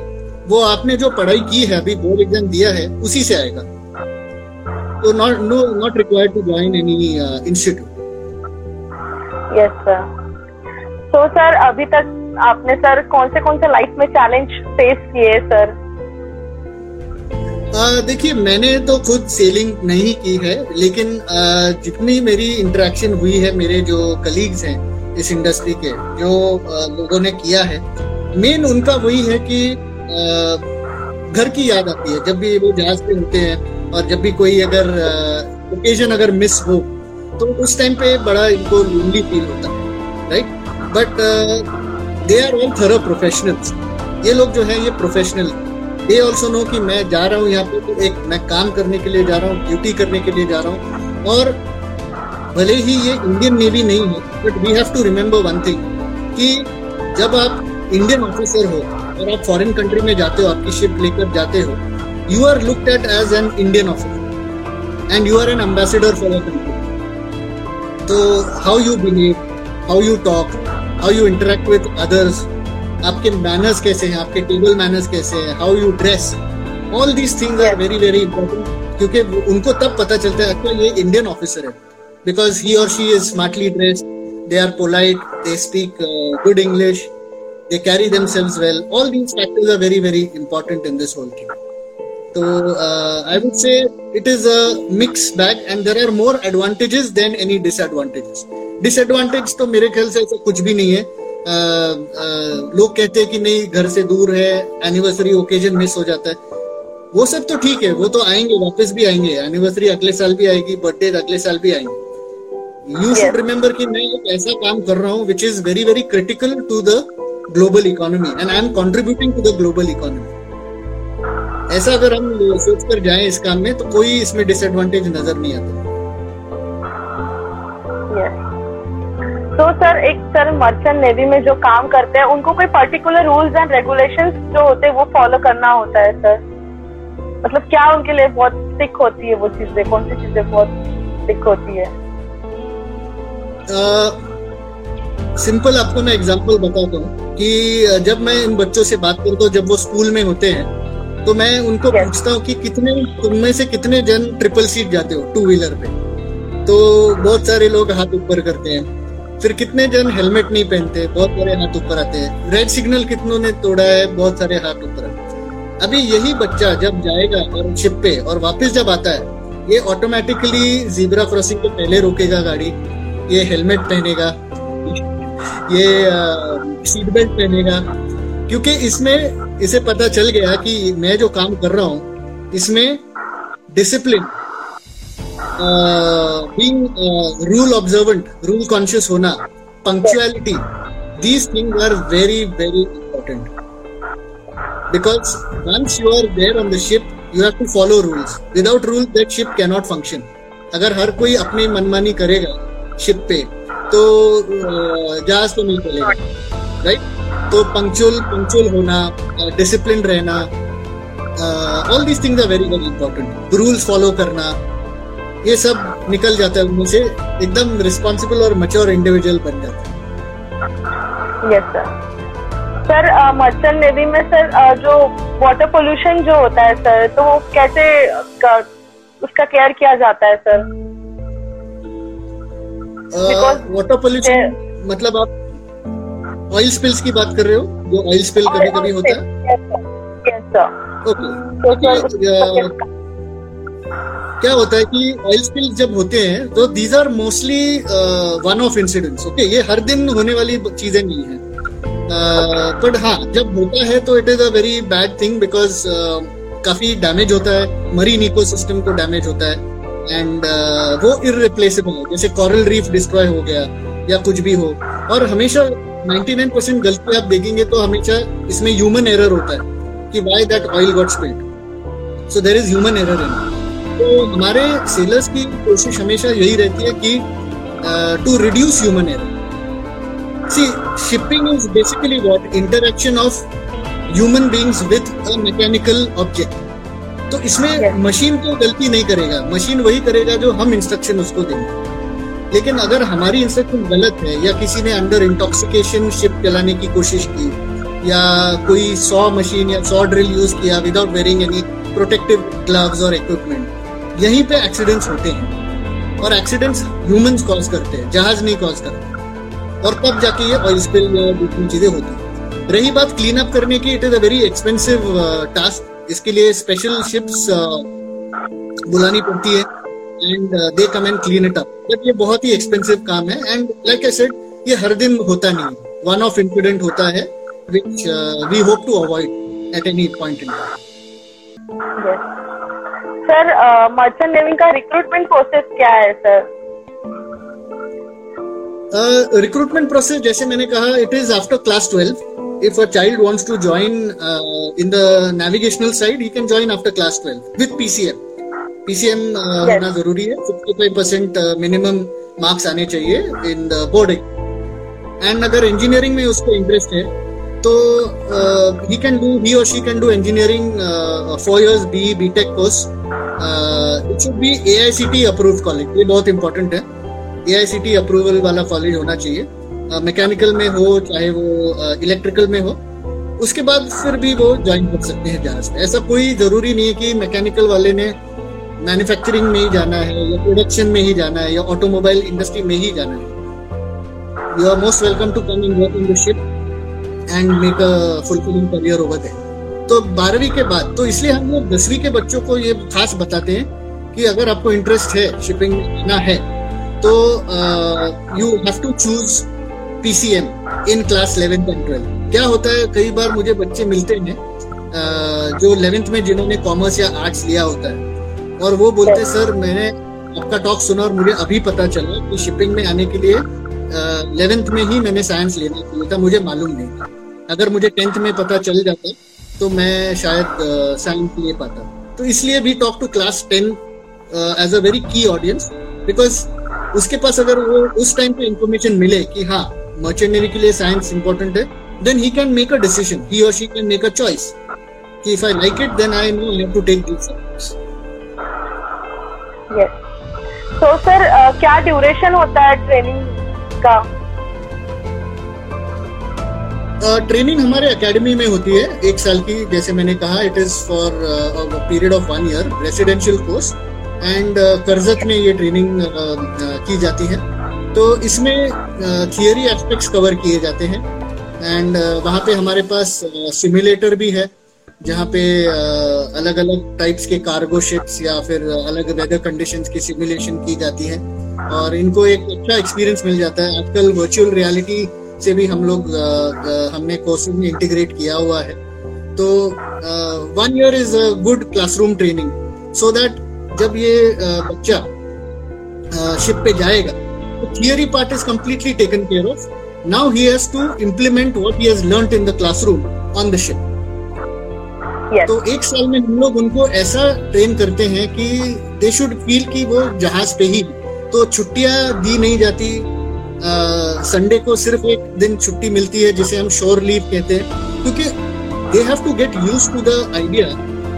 वो आपने जो पढ़ाई की है अभी बोर्ड एग्ज़ाम दिया है उसी से आएगा। तो not no not required to join any institute yes sir तो सर अभी तक आपने सर कौन से कौन से लाइफ में चैलेंज फेस किए सर देखिए मैंने तो खुद सेलिंग नहीं की है लेकिन uh, जितनी मेरी इंटरेक्शन हुई है मेरे जो कलीग्स हैं इस इंडस्ट्री के जो uh, लोगों ने किया है मेन उनका वही है कि घर की याद आती है, जब भी वो जहाज़ पे होते हैं और जब भी कोई अगर ओकेजन अगर मिस हो तो उस टाइम पे बड़ा इनको लोनली फील होता है right but they are all thorough professionals ये लोग जो है, ये प्रोफेशनल दे ऑल्सो नो कि मैं जा रहा हूँ यहाँ पे तो एक मैं काम करने के लिए जा रहा हूँ ड्यूटी करने के लिए जा रहा हूँ. और भले ही ये इंडियन नेवी नहीं है but we have to remember one thing कि जब आप इंडियन ऑफिसर हो और आप फॉरेन कंट्री में जाते हो, आपकी शिप लेकर जाते हो you are looked at as an Indian officer and you are an ambassador for country तो how you behave how you talk how you interact with others आपके मैनर्स कैसे हैं, आपके टेबल मैनर्स कैसे हैं how you dress all these things are very very important क्योंकि उनको तब पता चलता है अच्छा ये इंडियन ऑफिसर है। बिकॉज़ ही और she is smartly dressed they are polite they speak good english they carry themselves well all these factors are very very important in this whole thing so uh, i would say it is a mixed bag and there are more advantages than any disadvantages disadvantage तो मेरे ख्याल से ऐसा कुछ भी नहीं है uh, uh, लोग कहते हैं कि नहीं घर से दूर है एनिवर्सरी ओकेजन मिस हो जाता है वो सब तो ठीक है वो तो आएँगे वापस भी आएँगे एनिवर्सरी अगले साल भी आएगी बर्थडे अगले साल भी आएँगे यू शुड रिमेम्बर कि मैं एक ऐसा काम कर रहा हूँ which is very very critical to the global economy and I am contributing to the global economy ऐसा अगर हम सोच कर जाए इस काम में तो कोई इसमें डिसएडवांटेज नज़र नहीं आता। तो सर एक सर मर्चेंट नेवी में जो काम करते हैं उनको कोई पर्टिकुलर रूल्स एंड रेगुलेशंस जो होते हैं वो फॉलो करना होता है सर मतलब क्या उनके लिए बहुत स्टिक होती है वो चीज़ें? कौन सी चीज़ें बहुत स्टिक होती है? सिंपल uh, आपको मैं एग्जांपल बताता हूँ। कि जब मैं इन बच्चों से बात करता हूँ जब वो स्कूल में होते हैं तो मैं उनको yes. पूछता हूँ कि कितने तुम में से कितने जन ट्रिपल सीट जाते हो टू व्हीलर पे? तो बहुत सारे लोग हाथ ऊपर करते हैं। फिर कितने जन हेलमेट नहीं पहनते बहुत सारे हाथ ऊपर आते हैं। रेड सिग्नल कितनों ने तोड़ा है बहुत सारे हाथ ऊपर आते अभी यही बच्चा जब जाएगा और शिप पे और वापस जब आता है ये ऑटोमेटिकली जीब्रा क्रॉसिंग के पहले रोकेगा गाड़ी ये हेलमेट पहनेगा। ये सीट बेल्ट पहनेगा। क्योंकि इसमें, इसे पता चल गया कि मैं जो काम कर रहा हूँ, इसमें discipline being rule observant rule conscious होना punctuality these things are very very important because once you are there on the ship you have to follow rules without rule that ship cannot function अगर हर कोई अपनी मनमानी करेगा ship पे तो जहाज़ तो नहीं चलेगा राइट तो पंक्चुअल पंक्चुअल होना डिसिप्लिन रहना all these things are very very important rules follow करना, ये सब निकल जाता है, उनमें से एकदम रिस्पॉन्सिबल और मच्योर इंडिविजुअल बन जाता है। Yes sir sir merchant navy में सर जो वाटर पोल्यूशन जो होता है सर तो कैसे उसका केयर किया जाता है सर वाटर पोल्यूशन मतलब आप ऑयल स्पिल्स की बात कर रहे हो? जो ऑयल स्पिल कभी कभी होता है? ओके क्या होता है कि ऑयल स्पिल जब होते हैं तो these are mostly one of incidents okay ये हर दिन होने वाली चीज़ें नहीं है। बट uh, हाँ जब होता है तो it is a very bad thing because काफ़ी डैमेज होता है। मरीन इकोसिस्टम को डैमेज होता है। एंड uh, वो इरिप्लेसेबल है। जैसे कॉरल रीफ डिस्ट्रॉय हो गया या कुछ भी हो। और हमेशा 99 परसेंट गलती आप देखेंगे तो हमेशा इसमें ह्यूमन एरर होता है कि why that oil got spilled so there is human error in तो हमारे सेलर्स की कोशिश हमेशा यही रहती है कि to reduce human error see shipping is basically what interaction of human beings with a mechanical object तो इसमें मशीन तो गलती नहीं करेगा। मशीन वही करेगा जो हम इंस्ट्रक्शन उसको देंगे लेकिन अगर हमारी इंस्ट्रक्शन गलत है या किसी ने अंडर इंटॉक्सिकेशन शिप चलाने की कोशिश की या कोई सॉ मशीन या सॉ ड्रिल यूज़ किया without wearing any protective gloves और इक्विपमेंट यहीं पे एक्सीडेंट्स होते हैं। और एक्सीडेंट्स ह्यूमंस कॉज करते हैं जहाज़ नहीं कॉज करते। और तब जाके ये ऑयल स्पिल या दूसरी चीज़ें होती हैं। रही बात क्लीन अप करने की it is a very expensive task इसके लिए स्पेशल शिप्स बुलानी पड़ती है and they come and clean it up but ये बहुत ही एक्सपेंसिव काम है एंड लाइक आई सेड ये हर दिन होता नहीं वन ऑफ़ इंसिडेंट होता है we hope to avoid at any point in time. Yes. Sir merchant navy का रिक्रूटमेंट प्रोसेस क्या है सर रिक्रूटमेंट uh, प्रोसेस जैसे मैंने कहा it is after class twelve if a child wants to join in the navigational side he can join after class twelve with PCM PCM होना ज़रूरी है। Fifty five percent minimum marks आने चाहिए in the boarding and अगर engineering में उसको interest है तो ही कैन डू ही और she can do engineering four years B B tech course it should be A I C T approve college ये बहुत इंपॉर्टेंट है। A I C T approval वाला college होना चाहिए। Mechanical में हो, चाहे वो इलेक्ट्रिकल में हो, उसके बाद फिर भी वो ज्वाइन कर सकते हैं जहाज़ में ऐसा कोई ज़रूरी नहीं है कि मैकेनिकल वाले ने मैन्युफैक्चरिंग में ही जाना है, या प्रोडक्शन में ही जाना है, या ऑटोमोबाइल इंडस्ट्री में ही जाना है। You are most welcome to come in in ship and make a fulfilling career over there तो बारहवीं के बाद तो इसलिए हम लोग दसवीं के बच्चों को ये खास बताते हैं कि अगर आपको इंटरेस्ट है शिपिंग में ना है तो you have to choose PCM in class eleventh and twelfth क्या होता है, कई बार मुझे बच्चे मिलते हैं जो इलेवेंथ में जिन्होंने कॉमर्स या आर्ट्स लिया होता है, और वो बोलते हैं, सर, मैंने आपका टॉक सुना और मुझे अभी पता चला कि शिपिंग में आने के लिए इलेवेंथ में ही मैंने साइंस लेना चाहिए था, मुझे मालूम नहीं था। अगर मुझे टेंथ में पता चल जाता तो मैं शायद साइंस ले पाता। तो इसलिए भी talk to class ten as a very key audience because उसके पास अगर वो उस टाइम पे इंफॉर्मेशन मिले कि हाँ मर्चेंट नेवी के लिए साइंस इंपॉर्टेंट है। Then he can make a decision he और she can make a choice कि if I like it then I know have to take this yes तो सर क्या ड्यूरेशन होता है ट्रेनिंग का? ट्रेनिंग uh, हमारे academy में होती है। एक साल की जैसे मैंने कहा it is for period of one year residential course and Karjat में ये ट्रेनिंग uh, uh, की जाती है। तो इसमें थियरी एस्पेक्ट्स कवर किए जाते हैं। एंड वहाँ पे हमारे पास सिमुलेटर भी है, जहाँ पे अलग अलग टाइप्स के कार्गो शिप्स या फिर अलग वेदर कंडीशंस की सिमुलेशन की जाती है। और इनको एक अच्छा एक्सपीरियंस मिल जाता है। आजकल वर्चुअल रियलिटी से भी हम लोग हमने कोर्स में इंटीग्रेट किया हुआ है। तो one year is a good classroom training so that जब ये बच्चा शिप पे जाएगा तो theory part is completely taken care of now he has to implement what he has learned in the classroom on the ship तो एक साल में हम लोग उनको ऐसा ट्रेन करते हैं कि दे शुड फील कि वो जहाज़ पे ही तो छुट्टियाँ दी नहीं जाती। संडे को सिर्फ़ एक दिन छुट्टी मिलती है जिसे हम शोर लीव कहते हैं। क्योंकि they have to get use to the idea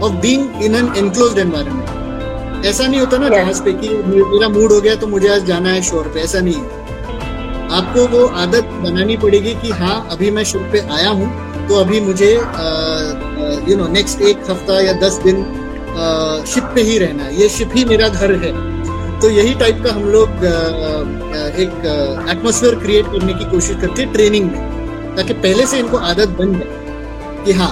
of being in an enclosed environment ऐसा नहीं होता ना जहाज़ पे कि मेरा मूड हो गया तो मुझे आज जाना है शोर पे, ऐसा नहीं है। आपको वो आदत बनानी पड़ेगी कि हाँ अभी मैं शिप पे आया हूँ तो अभी मुझे यू नो नेक्स्ट एक हफ़्ता या दस दिन शिप पे ही रहना है। ये शिप ही मेरा घर है। तो यही टाइप का हम लोग एक एटमोसफेयर क्रिएट करने की कोशिश करते हैं ट्रेनिंग में, ताकि पहले से इनको आदत बन जाए कि हाँ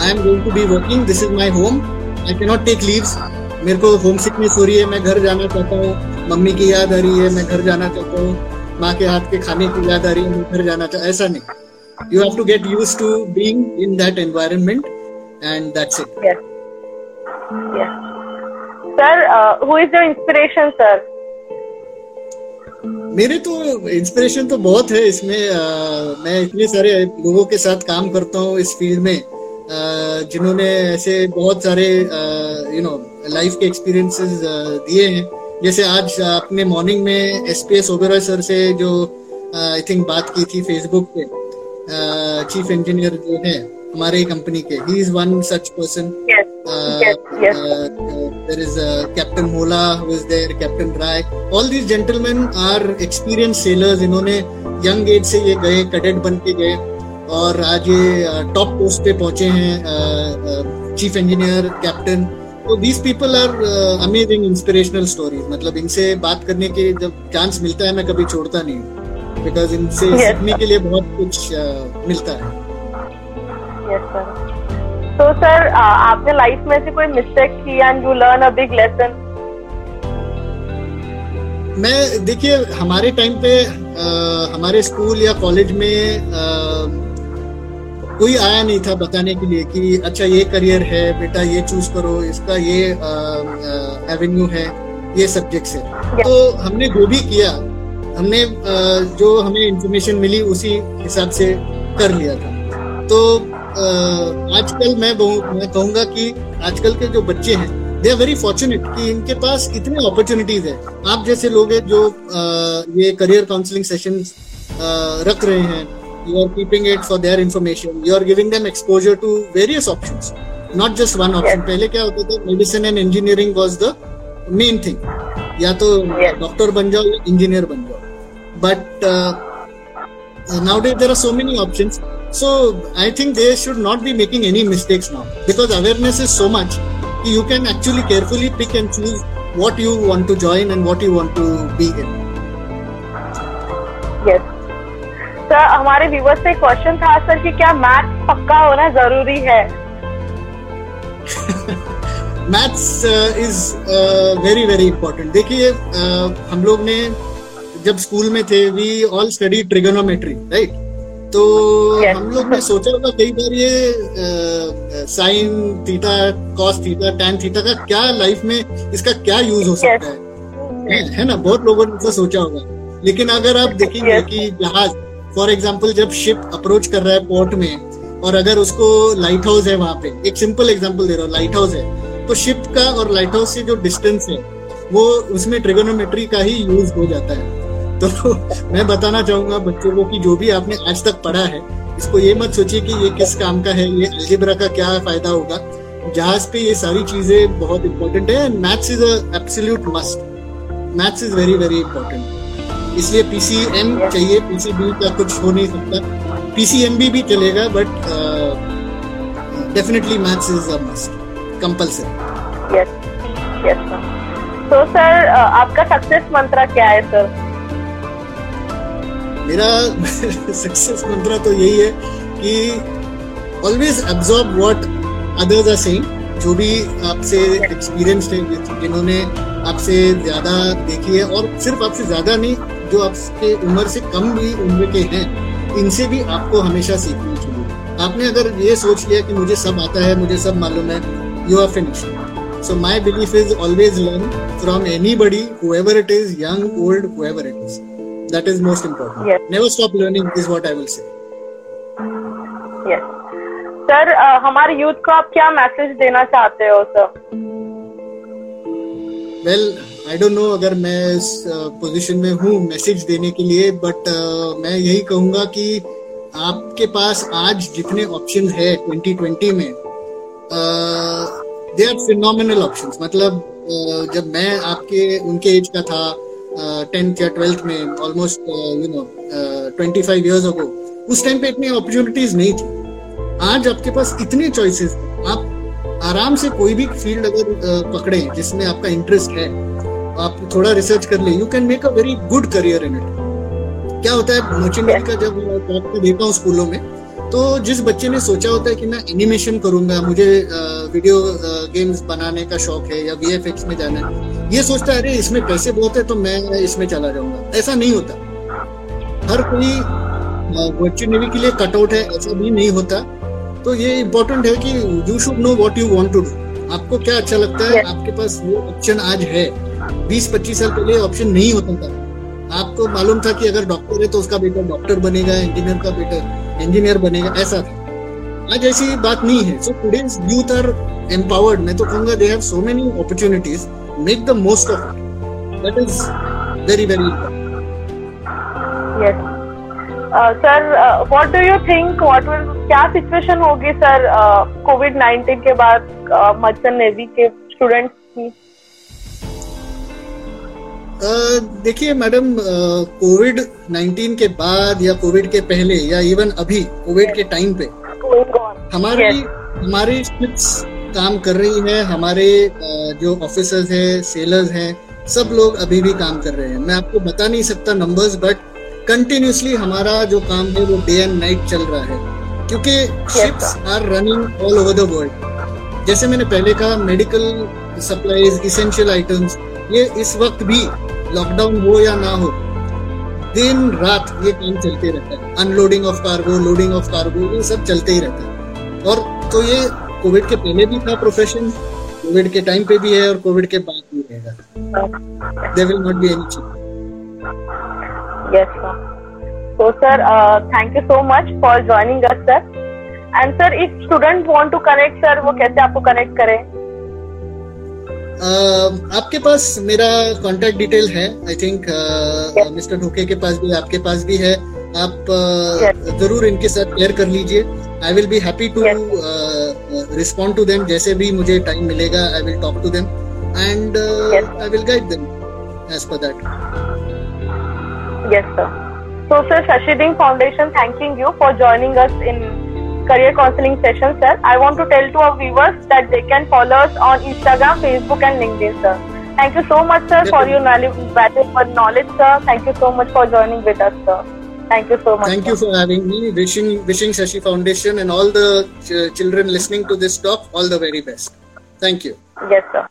I am going to be working this is my home I cannot take leaves मेरे को होम सिकनेस हो रही है मैं घर जाना चाहता हूँ। मम्मी की याद आ रही है मैं घर जाना चाहता हूँ। माँ के हाथ के खाने की याद आ रही है मैं घर जाना चाहता ऐसा नहीं। You have to get use to being in that environment and that's it sir who is your inspiration sir मेरे तो इंस्पिरेशन तो बहुत है इसमें आ, मैं इतने सारे लोगों के साथ काम करता हूँ इस फ़ील्ड में। जिन्होंने ऐसे बहुत सारे यू नो लाइफ के एक्सपीरियंसेस दिए हैं जैसे आज आपने मॉर्निंग में S P S Oberoi sir से जो आई थिंक बात की थी फेसबुक पे चीफ इंजीनियर जो है हमारे कंपनी के he is one such person there is uh, Captain Mola who is there, Captain Rai. All these gentlemen are experienced sailors. इन्होंने यंग एज से ये गए कैडेट बन के गए और आज ये टॉप पोस्ट पे पहुँचे हैं चीफ इंजीनियर कैप्टन तो these people are amazing inspirational stories मतलब इनसे बात करने के जब चांस मिलता है मैं कभी छोड़ता नहीं बिकॉज़ इनसे yes, सीखने के लिए बहुत कुछ uh, मिलता है। Yes, sir. तो सर आपने लाइफ में से कोई मिस्टेक की and you learn a big lesson मैं देखिए हमारे टाइम पे आ, हमारे स्कूल या कॉलेज में आ, कोई आया नहीं था बताने के लिए कि अच्छा ये करियर है बेटा ये चूज़ करो इसका ये एवेन्यू है ये सब्जेक्ट है। तो हमने जो भी किया हमने आ, जो हमें इंफॉर्मेशन मिली उसी हिसाब से कर लिया था। तो आजकल मैं मैं कहूँगा कि आजकल के जो बच्चे हैं दे आर वेरी फॉर्चुनेट कि इनके पास इतने अपॉर्चुनिटीज़ है। आप जैसे लोग हैं जो आ, ये करियर काउंसलिंग सेशन रख रहे हैं you are keeping it for their information you are giving them exposure to various options not just one option पहले क्या होता था medicine and engineering was the main thing या तो डॉक्टर बन जाओ या इंजीनियर बन जाओ but now day there are so many option So I think they should not be making any mistakes now because awareness is so much you can actually carefully pick and choose what you want to join and what you want to be in. Yes. Sir हमारे viewers से question था sir कि क्या math पक्का होना ज़रूरी है maths is very very important देखिए uh, हम लोग ने जब स्कूल में थे we all study trigonometry right तो yes. हम लोग ने सोचा होगा कई बार ये sine theta cos theta tan theta का क्या लाइफ में इसका क्या यूज़ हो सकता yes. है है ना बहुत लोगों ने तो सोचा होगा लेकिन अगर आप देखेंगे yes. कि जहाज़ फॉर एग्ज़ाम्पल जब शिप अप्रोच कर रहा है पोर्ट में, और अगर उसको लाइट हाउस है वहाँ पे, एक सिंपल एग्ज़ाम्पल दे रहा हूँ लाइट हाउस है तो शिप का और लाइट हाउस से जो डिस्टेंस है, वो उसमें ट्रिगोनोमेट्री का ही यूज़ हो जाता है। तो मैं बताना चाहूँगा बच्चों को कि जो भी आपने आज तक पढ़ा है, इसको ये मत सोचिए कि ये किस काम का है, ये अलजेब्रा का क्या फ़ायदा होगा। जहाज़ पे ये सारी चीज़ें बहुत इंपॉर्टेंट है maths is absolute must maths is very very important इसलिए पीसीएम चाहिए पीसीबी का कुछ हो नहीं सकता। पीसीएमबी भी चलेगा but definitely maths is a must compulsory yes yes तो सर आपका सक्सेस मंत्र क्या है सर मेरा सक्सेस मंत्र तो यही है कि always absorb what others are saying जो भी आपसे एक्सपीरियंस है जिन्होंने आपसे ज़्यादा देखी है और सिर्फ़ आपसे ज़्यादा नहीं जो आपके उम्र से कम भी उम्र के हैं इनसे भी आपको हमेशा सीखना चाहिए आपने अगर ये सोच लिया कि मुझे सब आता है मुझे सब मालूम है you are finished so my belief is always learn from anybody however it is young old it is that is most important is what I say sir हमारे यूथ को आप क्या मैसेज देना चाहते हो sir well I don't know अगर मैं इस पोजीशन में हूँ मैसेज देने के लिए बट uh, मैं यही कहूँगा कि आपके पास आज जितने ऑप्शन है 2020 में दे आर फिनोमिनल ऑप्शंस मतलब uh, जब मैं आपके उनके एज का था टेंथ uh, या ट्वेल्थ में almost you know twenty five years ago उस टाइम पे इतनी अपॉर्चुनिटीज़ नहीं थी। आज आपके पास इतने चॉइसेस आप आराम से कोई भी फ़ील्ड अगर पकड़े जिसमें आपका इंटरेस्ट है आप थोड़ा रिसर्च कर ले you can make a very good career in it क्या होता है मर्चेंडरी का जब देखता हूँ स्कूलों में तो जिस बच्चे ने सोचा होता है कि मैं एनिमेशन करूँगा मुझे वीडियो गेम्स बनाने का शौक है या वीएफएक्स में जाना है ये सोचता है अरे इसमें पैसे बहुत है तो मैं इसमें चला जाऊँगा। ऐसा नहीं होता। हर कोई वर्चुअल नेवी के लिए कटआउट है ऐसा भी नहीं होता। तो ये इम्पोर्टेंट है कि you should know what you want to do आपको क्या अच्छा लगता है? आपके पास वो ऑप्शन आज है। बीस पच्चीस साल पहले ऑप्शन नहीं होता था। आपको मालूम था कि अगर डॉक्टर है तो उसका बेटा डॉक्टर बनेगा इंजीनियर का बेटा इंजीनियर बनेगा ऐसा था। आज ऐसी बात नहीं है। So today's youth are empowered मैं तो कहूँगा they have so many opportunities make the most of it that is very very yes sir what do you think what will क्या सिचुएशन होगी सर कोविड uh, 19 के बाद merchant uh, navy के students की? Uh, देखिए madam covid 19 के बाद या कोविड के पहले या इवन अभी कोविड के टाइम पे हमारी. हमारी शिप्स काम कर रही है हमारे जो ऑफिसर्स हैं सेलर्स हैं सब लोग अभी भी काम कर रहे हैं। मैं आपको बता नहीं सकता नंबर्स बट कंटिन्यूसली हमारा जो काम है वो डे एंड नाइट चल रहा है। क्योंकि ships are running all over the world जैसे मैंने पहले कहा मेडिकल सप्लाईज इसेंशियल आइटम्स ये इस वक्त भी लॉकडाउन हो या ना हो दिन रात ये काम चलते रहता है। Unloading of cargo loading of cargo ये सब चलते ही रहता है। और तो ये कोविड के पहले भी था प्रोफेशन कोविड के टाइम पे भी है और कोविड के बाद भी रहेगा। They will not be any change Yes, sir. So, sir, uh, thank you so much for joining us, sir. And sir, if students want to connect, sir, वो कैसे आपको connect करें? Uh, आपके पास मेरा कांटेक्ट डिटेल है. I think mister Dhoke के पास भी आपके पास भी है. आप uh, yes. ज़रूर इनके साथ शेयर कर लीजिए. I will be happy to respond to them जैसे भी मुझे टाइम मिलेगा I will talk to them and I will guide them as per that Yes, sir. So, sir, Shashiding Foundation thanking you for joining us in career counseling session, sir. I want to tell to our viewers that they can follow us on Instagram, Facebook, and LinkedIn, sir. Thank you so much, sir, for your valuable knowledge, sir. Thank you so much for joining with us, sir. Thank you so much. Thank sir. you for having me. Wishing wishing Shashi Foundation and all the ch- children listening to this talk all the very best. Thank you. Yes, sir.